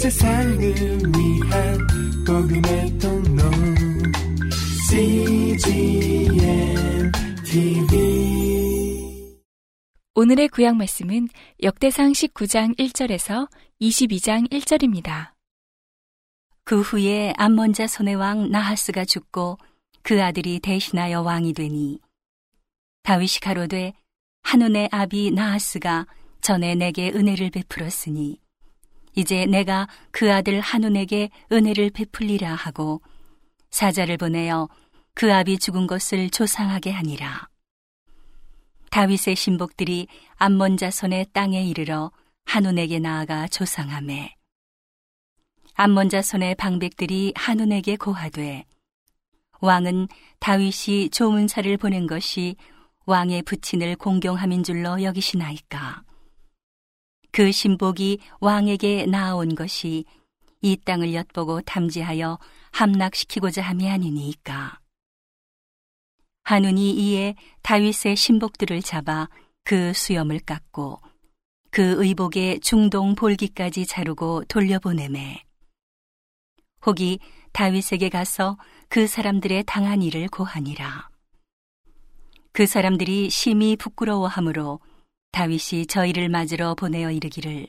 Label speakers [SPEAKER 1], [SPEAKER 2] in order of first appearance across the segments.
[SPEAKER 1] 세상을 위한 복음의 통로 CGM TV
[SPEAKER 2] 오늘의 구약 말씀은 역대상 19장 1절에서 22장 1절입니다.
[SPEAKER 3] 그 후에 암몬자 손의 왕 나하스가 죽고 그 아들이 대신하여 왕이 되니 다윗이 가로되 한운의 아비 나하스가 전에 내게 은혜를 베풀었으니 이제 내가 그 아들 한운에게 은혜를 베풀리라 하고 사자를 보내어 그 아비 죽은 것을 조상하게 하니라. 다윗의 신복들이 암몬 자손의 땅에 이르러 한운에게 나아가 조상함에 암몬 자손의 방백들이 한운에게 고하되 왕은 다윗이 조문사를 보낸 것이 왕의 부친을 공경함인 줄로 여기시나이까. 그 신복이 왕에게 나아온 것이 이 땅을 엿보고 탐지하여 함락시키고자 함이 아니니까. 한운이 이에 다윗의 신복들을 잡아 그 수염을 깎고 그 의복의 중동 볼기까지 자르고 돌려보내매. 혹이 다윗에게 가서 그 사람들의 당한 일을 고하니라. 그 사람들이 심히 부끄러워하므로 다윗이 저희를 맞으러 보내어 이르기를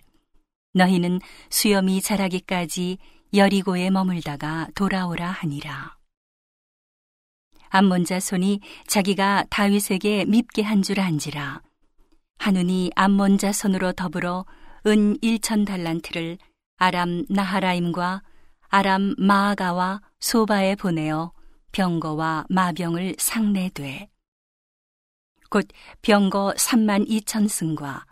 [SPEAKER 3] 너희는 수염이 자라기까지 여리고에 머물다가 돌아오라 하니라. 암몬 자손이 자기가 다윗에게 밉게 한 줄 안지라. 하누니 암몬 자손으로 더불어 은 1천 달란트를 아람 나하라임과 아람 마아가와 소바에 보내어 병거와 마병을 상내되 곧 병거 3만 2천 승과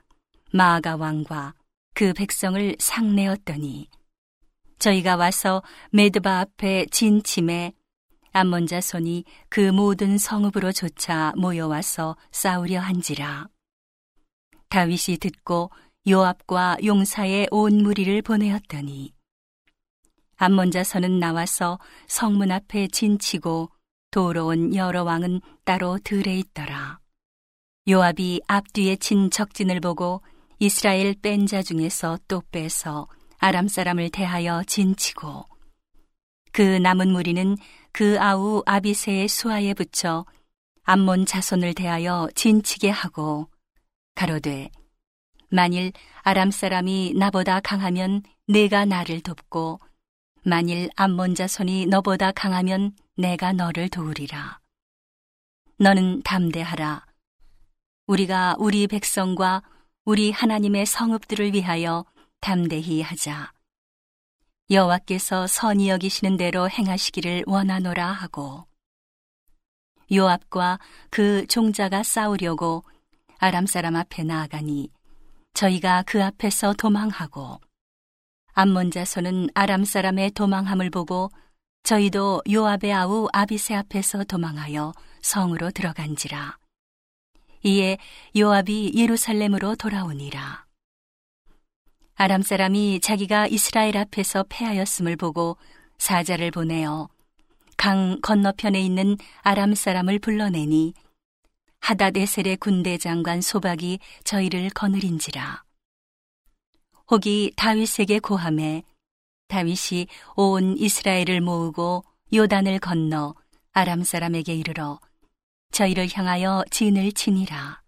[SPEAKER 3] 마아가 왕과 그 백성을 상내었더니 저희가 와서 메드바 앞에 진침에 암몬 자손이 그 모든 성읍으로 조차 모여와서 싸우려 한지라 다윗이 듣고 요압과 용사의 온 무리를 보내었더니 암몬 자손은 나와서 성문 앞에 진치고 도로 온 여러 왕은 따로 들에 있더라. 요압이 앞뒤에 친 적진을 보고 이스라엘 뺀 자 중에서 또 빼서 아람 사람을 대하여 진치고 그 남은 무리는 그 아우 아비세의 수하에 붙여 암몬 자손을 대하여 진치게 하고 가로되 만일 아람 사람이 나보다 강하면 내가 나를 돕고 만일 암몬 자손이 너보다 강하면 내가 너를 도우리라. 너는 담대하라 우리가 우리 백성과 우리 하나님의 성읍들을 위하여 담대히 하자. 여호와께서 선히 여기시는 대로 행하시기를 원하노라 하고 요압과 그 종자가 싸우려고 아람 사람 앞에 나아가니 저희가 그 앞에서 도망하고 암몬 자손은 아람 사람의 도망함을 보고 저희도 요압의 아우 아비세 앞에서 도망하여 성으로 들어간지라. 이에 요압이 예루살렘으로 돌아오니라. 아람 사람이 자기가 이스라엘 앞에서 패하였음을 보고 사자를 보내어 강 건너편에 있는 아람 사람을 불러내니 하다데셀의 군대 장관 소박이 저희를 거느린지라. 혹이 다윗에게 고함해 다윗이 온 이스라엘을 모으고 요단을 건너 아람 사람에게 이르러 저희를 향하여 진을 치니라.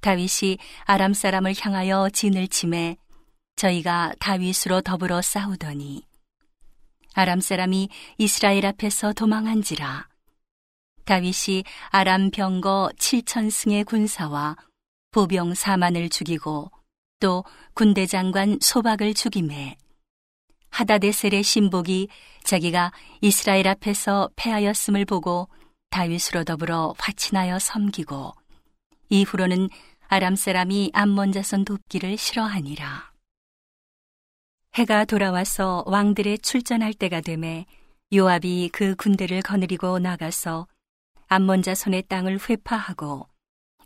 [SPEAKER 3] 다윗이 아람 사람을 향하여 진을 치매 저희가 다윗으로 더불어 싸우더니 아람 사람이 이스라엘 앞에서 도망한지라. 다윗이 아람 병거 7천 승의 군사와 보병 4만을 죽이고 또 군대 장관 소박을 죽임해 하다데셀의 신복이 자기가 이스라엘 앞에서 패하였음을 보고 다윗으로 더불어 화친하여 섬기고 이후로는 아람 사람이 암몬 자손 돕기를 싫어하니라. 해가 돌아와서 왕들의 출전할 때가 되매 요압이 그 군대를 거느리고 나가서 암몬 자손의 땅을 회파하고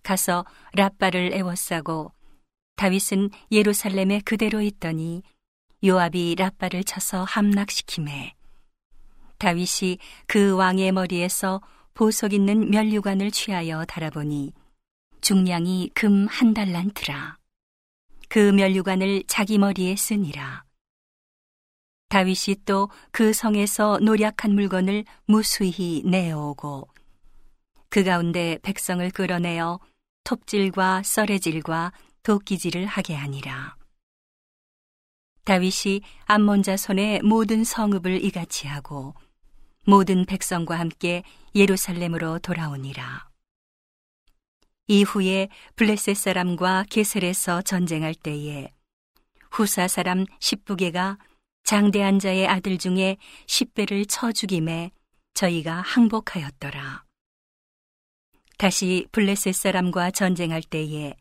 [SPEAKER 3] 가서 랍바를 애워싸고 다윗은 예루살렘에 그대로 있더니 요압이 랍바를 쳐서 함락시키매 다윗이 그 왕의 머리에서 보석 있는 면류관을 취하여 달아보니 중량이 금 한 달란트라. 그 면류관을 자기 머리에 쓰니라. 다윗이 또 그 성에서 노략한 물건을 무수히 내어오고 그 가운데 백성을 끌어내어 톱질과 썰해질과 도끼질을 하게 하니라. 다윗이 암몬 자손의 모든 성읍을 이같이 하고 모든 백성과 함께 예루살렘으로 돌아오니라. 이후에 블레셋 사람과 게셀에서 전쟁할 때에 후사 사람 십부게가 장대한 자의 아들 중에 십배를 쳐 죽임에 저희가 항복하였더라. 다시 블레셋 사람과 전쟁할 때에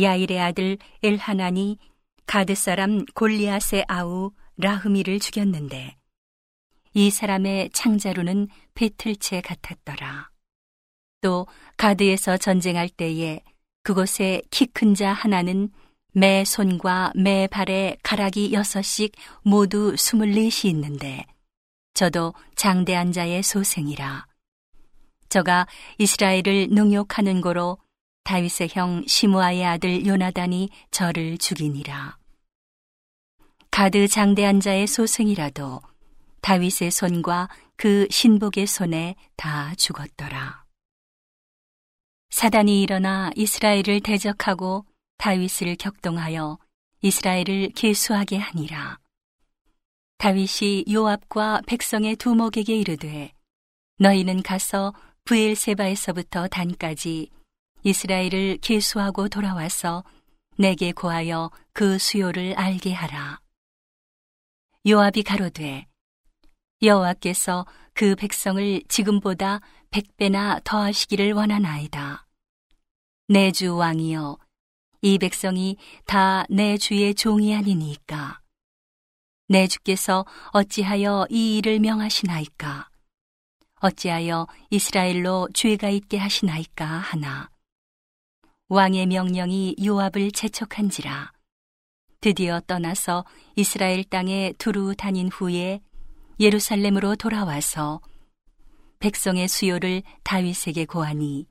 [SPEAKER 3] 야일의 아들 엘하나니 가드 사람 골리앗의 아우 라흐미를 죽였는데 이 사람의 창자루는 배틀채 같았더라. 또 가드에서 전쟁할 때에 그곳에 키 큰 자 하나는 매 손과 매 발에 가락이 여섯씩 모두 스물넷이 있는데 저도 장대한 자의 소생이라. 저가 이스라엘을 능욕하는 고로 다윗의 형 시므아의 아들 요나단이 저를 죽이니라. 가드 장대한 자의 소생이라도 다윗의 손과 그 신복의 손에 다 죽었더라. 사단이 일어나 이스라엘을 대적하고 다윗을 격동하여 이스라엘을 계수하게 하니라. 다윗이 요압과 백성의 두목에게 이르되 너희는 가서 부엘세바에서부터 단까지 이스라엘을 계수하고 돌아와서 내게 고하여 그 수요를 알게 하라. 요압이 가로되 여호와께서 그 백성을 지금보다 백배나 더하시기를 원하나이다. 내 주 왕이여 이 백성이 다 내 주의 종이 아니니까. 내 주께서 어찌하여 이 일을 명하시나이까? 어찌하여 이스라엘로 죄가 있게 하시나이까 하나. 왕의 명령이 요압을 재촉한지라. 드디어 떠나서 이스라엘 땅에 두루 다닌 후에 예루살렘으로 돌아와서 백성의 수요를 다윗에게 고하니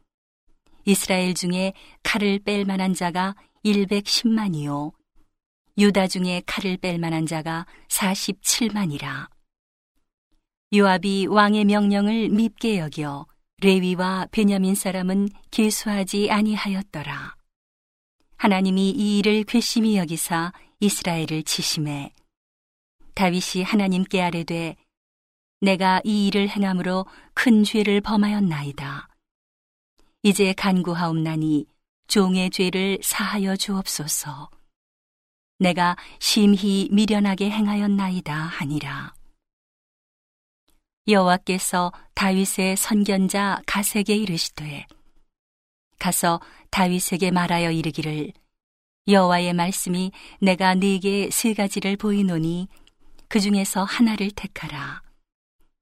[SPEAKER 3] 이스라엘 중에 칼을 뺄 만한 자가 110만이요. 유다 중에 칼을 뺄 만한 자가 47만이라. 요압이 왕의 명령을 밉게 여겨 레위와 베냐민 사람은 계수하지 아니하였더라. 하나님이 이 일을 괘씸히 여기사 이스라엘을 치심해 다윗이 하나님께 아뢰되 내가 이 일을 행함으로 큰 죄를 범하였나이다. 이제 간구하옵나니 종의 죄를 사하여 주옵소서. 내가 심히 미련하게 행하였나이다 하니라. 여호와께서 다윗의 선견자 가세게 이르시되 가서 다윗에게 말하여 이르기를 여호와의 말씀이 내가 네게 세 가지를 보이노니 그 중에서 하나를 택하라.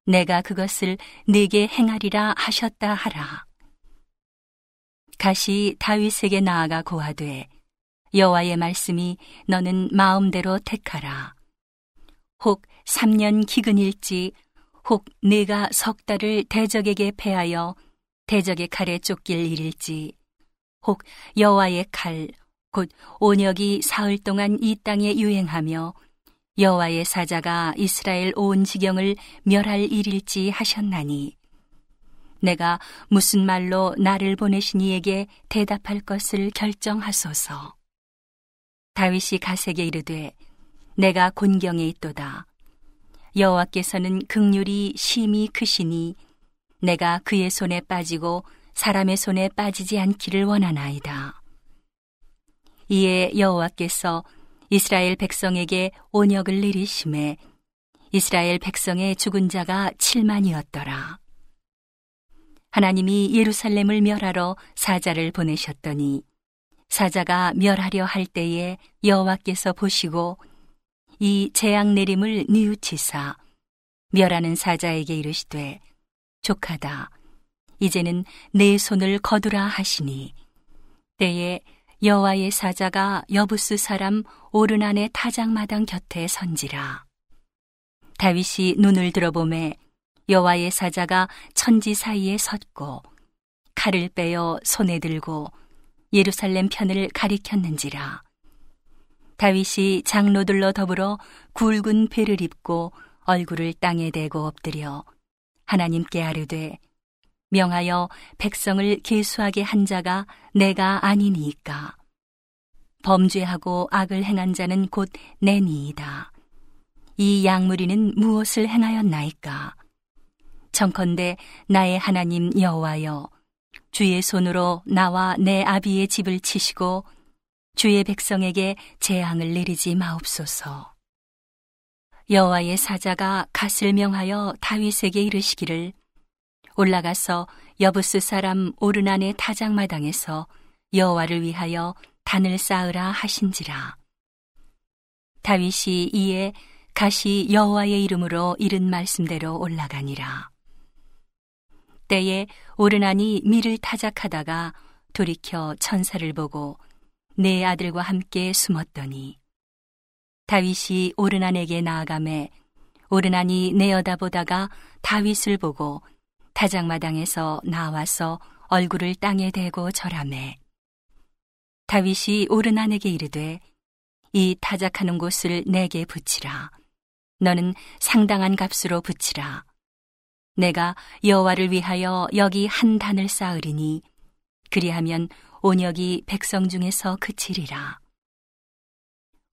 [SPEAKER 3] 내가 그것을 네게 행하리라 하셨다 하라. 가시 다윗에게 나아가 고하되 여호와의 말씀이 너는 마음대로 택하라. 혹 3년 기근일지 혹 내가 석 달을 대적에게 패하여 대적의 칼에 쫓길 일일지 혹 여호와의 칼 곧 온역이 사흘 동안 이 땅에 유행하며 여호와의 사자가 이스라엘 온 지경을 멸할 일일지 하셨나니 내가 무슨 말로 나를 보내신 이에게 대답할 것을 결정하소서. 다윗이 가세게 이르되 내가 곤경에 있도다. 여호와께서는 극률이 심히 크시니 내가 그의 손에 빠지고 사람의 손에 빠지지 않기를 원하나이다. 이에 여호와께서 이스라엘 백성에게 온역을 내리심에 이스라엘 백성의 죽은 자가 7만이었더라. 하나님이 예루살렘을 멸하러 사자를 보내셨더니 사자가 멸하려 할 때에 여호와께서 보시고 이 재앙 내림을 뉘우치사 멸하는 사자에게 이르시되 족하다 이제는 내 손을 거두라 하시니 때에 여호와의 사자가 여부스 사람 오르난의 타작마당 곁에 선지라. 다윗이 눈을 들어보매 여호와의 사자가 천지 사이에 섰고 칼을 빼어 손에 들고 예루살렘 편을 가리켰는지라. 다윗이 장로들로 더불어 굵은 배를 입고 얼굴을 땅에 대고 엎드려 하나님께 아뢰되 명하여 백성을 계수하게 한 자가 내가 아니니이까 범죄하고 악을 행한 자는 곧 내니이다. 이 양무리는 무엇을 행하였나이까? 청컨대 나의 하나님 여호와여 주의 손으로 나와 내 아비의 집을 치시고 주의 백성에게 재앙을 내리지 마옵소서. 여호와의 사자가 갓을 명하여 다윗에게 이르시기를 올라가서 여부스 사람 오르난의 타작마당에서 여호와를 위하여 단을 쌓으라 하신지라. 다윗이 이에 가시 여호와의 이름으로 이른 말씀대로 올라가니라. 때에 오르난이 밀을 타작하다가 돌이켜 천사를 보고 내 아들과 함께 숨었더니 다윗이 오르난에게 나아가매 오르난이 내어다보다가 다윗을 보고 타작마당에서 나와서 얼굴을 땅에 대고 절하매 다윗이 오르난에게 이르되 이 타작하는 곳을 내게 붙이라. 너는 상당한 값으로 붙이라. 내가 여호와를 위하여 여기 한 단을 쌓으리니 그리하면 온역이 백성 중에서 그치리라.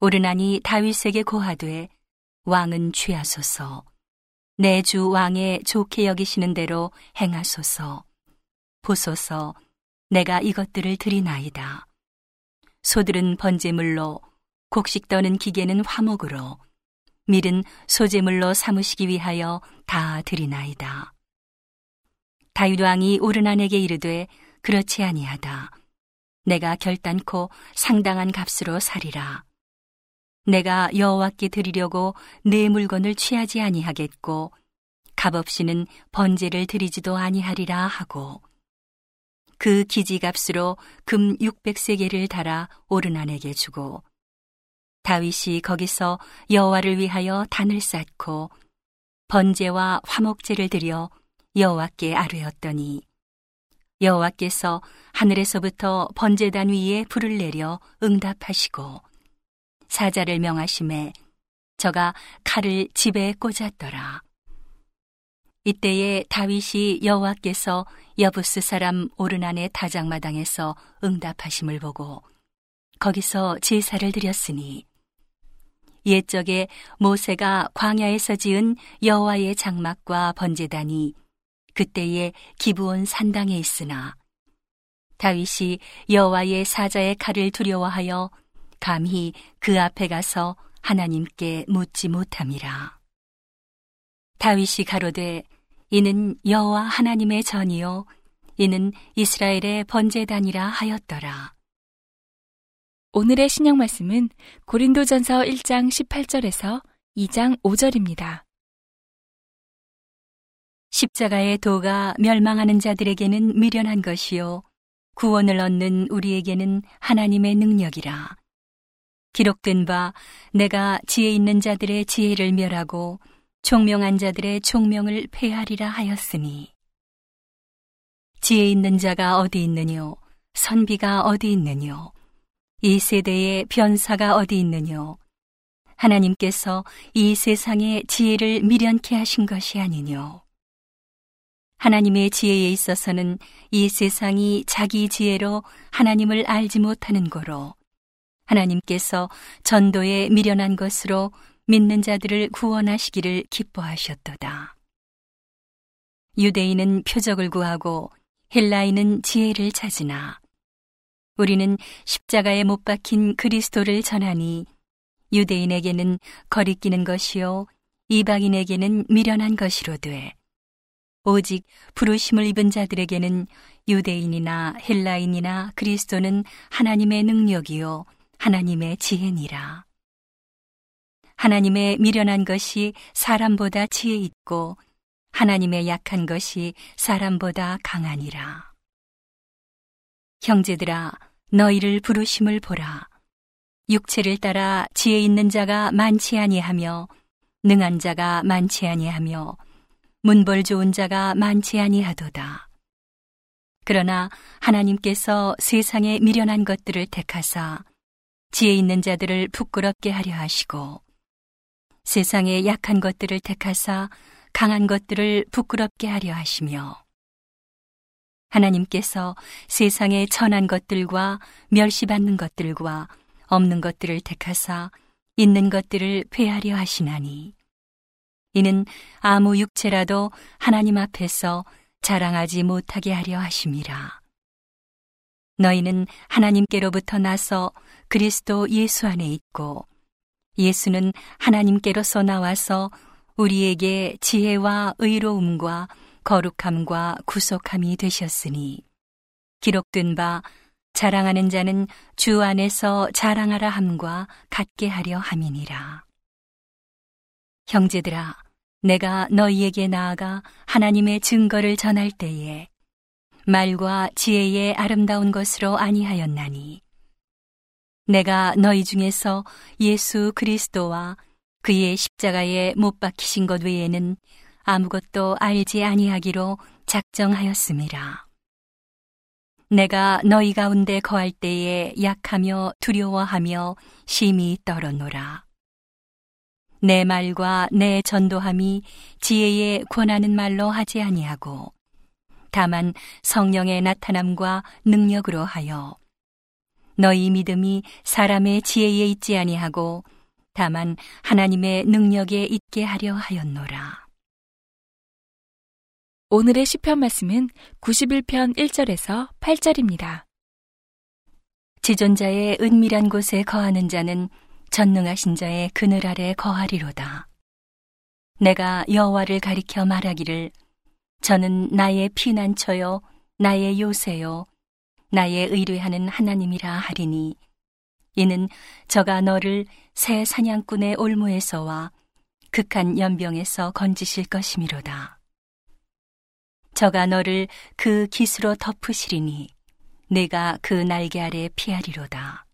[SPEAKER 3] 오르나니 다윗에게 고하되 왕은 취하소서 내 주 왕의 좋게 여기시는 대로 행하소서 보소서 내가 이것들을 드리나이다. 소들은 번제물로 곡식 떠는 기계는 화목으로 밀은 소재물로 삼으시기 위하여 다 드리나이다. 다윗 왕이 오르난에게 이르되 그렇지 아니하다. 내가 결단코 상당한 값으로 사리라. 내가 여호와께 드리려고 내 물건을 취하지 아니하겠고 값없이는 번제를 드리지도 아니하리라 하고 그 기지값으로 금 600세계를 달아 오르난에게 주고 다윗이 거기서 여호와를 위하여 단을 쌓고 번제와 화목제를 드려 여호와께 아뢰었더니 여호와께서 하늘에서부터 번제단 위에 불을 내려 응답하시고 사자를 명하심에 저가 칼을 집에 꽂았더라. 이때에 다윗이 여호와께서 여부스 사람 오르난의 타작마당에서 응답하심을 보고 거기서 제사를 드렸으니 옛적에 모세가 광야에서 지은 여호와의 장막과 번제단이 그때에 기브온 산당에 있으나 다윗이 여호와의 사자의 칼을 두려워하여 감히 그 앞에 가서 하나님께 묻지 못함이라. 다윗이 가로되 이는 여호와 하나님의 전이요 이는 이스라엘의 번제단이라 하였더라.
[SPEAKER 2] 오늘의 신약 말씀은 고린도전서 1장 18절에서 2장 5절입니다.
[SPEAKER 3] 십자가의 도가 멸망하는 자들에게는 미련한 것이요 구원을 얻는 우리에게는 하나님의 능력이라. 기록된 바 내가 지혜 있는 자들의 지혜를 멸하고 총명한 자들의 총명을 폐하리라 하였으니 지혜 있는 자가 어디 있느뇨 선비가 어디 있느뇨 이 세대의 변사가 어디 있느뇨? 하나님께서 이 세상의 지혜를 미련케 하신 것이 아니뇨. 하나님의 지혜에 있어서는 이 세상이 자기 지혜로 하나님을 알지 못하는 거로 하나님께서 전도에 미련한 것으로 믿는 자들을 구원하시기를 기뻐하셨도다. 유대인은 표적을 구하고 헬라인은 지혜를 찾으나 우리는 십자가에 못 박힌 그리스도를 전하니 유대인에게는 거리끼는 것이요 이방인에게는 미련한 것이로 돼. 오직 부르심을 입은 자들에게는 유대인이나 헬라인이나 그리스도는 하나님의 능력이요 하나님의 지혜니라. 하나님의 미련한 것이 사람보다 지혜 있고 하나님의 약한 것이 사람보다 강하니라. 형제들아, 너희를 부르심을 보라. 육체를 따라 지혜 있는 자가 많지 아니하며 능한 자가 많지 아니하며 문벌 좋은 자가 많지 아니하도다. 그러나 하나님께서 세상에 미련한 것들을 택하사 지혜 있는 자들을 부끄럽게 하려 하시고 세상의 약한 것들을 택하사 강한 것들을 부끄럽게 하려 하시며 하나님께서 세상의 천한 것들과 멸시받는 것들과 없는 것들을 택하사 있는 것들을 폐하려 하시나니 이는 아무 육체라도 하나님 앞에서 자랑하지 못하게 하려 하심이라. 너희는 하나님께로부터 나서 그리스도 예수 안에 있고 예수는 하나님께로서 나와서 우리에게 지혜와 의로움과 거룩함과 구속함이 되셨으니 기록된 바 자랑하는 자는 주 안에서 자랑하라 함과 같게 하려 함이니라. 형제들아, 내가 너희에게 나아가 하나님의 증거를 전할 때에 말과 지혜의 아름다운 것으로 아니하였나니 내가 너희 중에서 예수 그리스도와 그의 십자가에 못 박히신 것 외에는 아무것도 알지 아니하기로 작정하였음이라. 내가 너희 가운데 거할 때에 약하며 두려워하며 심히 떨어노라. 내 말과 내 전도함이 지혜에 권하는 말로 하지 아니하고 다만 성령의 나타남과 능력으로 하여 너희 믿음이 사람의 지혜에 있지 아니하고 다만 하나님의 능력에 있게 하려 하였노라.
[SPEAKER 2] 오늘의 시편 말씀은 91편 1절에서 8절입니다.
[SPEAKER 3] 지존자의 은밀한 곳에 거하는 자는 전능하신 자의 그늘 아래 거하리로다. 내가 여호와를 가리켜 말하기를 저는 나의 피난처요 나의 요새요 나의 의뢰하는 하나님이라 하리니 이는 저가 너를 새 사냥꾼의 올무에서와 극한 연병에서 건지실 것이미로다. 저가 너를 그 기수로 덮으시리니 내가 그 날개 아래 피하리로다.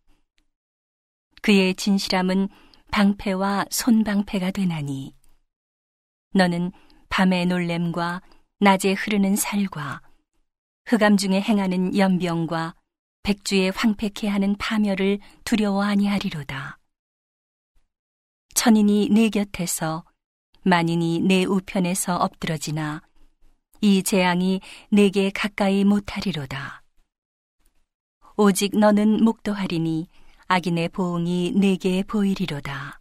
[SPEAKER 3] 그의 진실함은 방패와 손방패가 되나니 너는 밤의 놀램과 낮에 흐르는 살과 흑암 중에 행하는 연병과 백주에 황폐케 하는 파멸을 두려워 아니하리로다. 천인이 내 곁에서 만인이 내 우편에서 엎드러지나 이 재앙이 내게 가까이 못하리로다. 오직 너는 목도하리니 악인의 보응이 내게 보이리로다.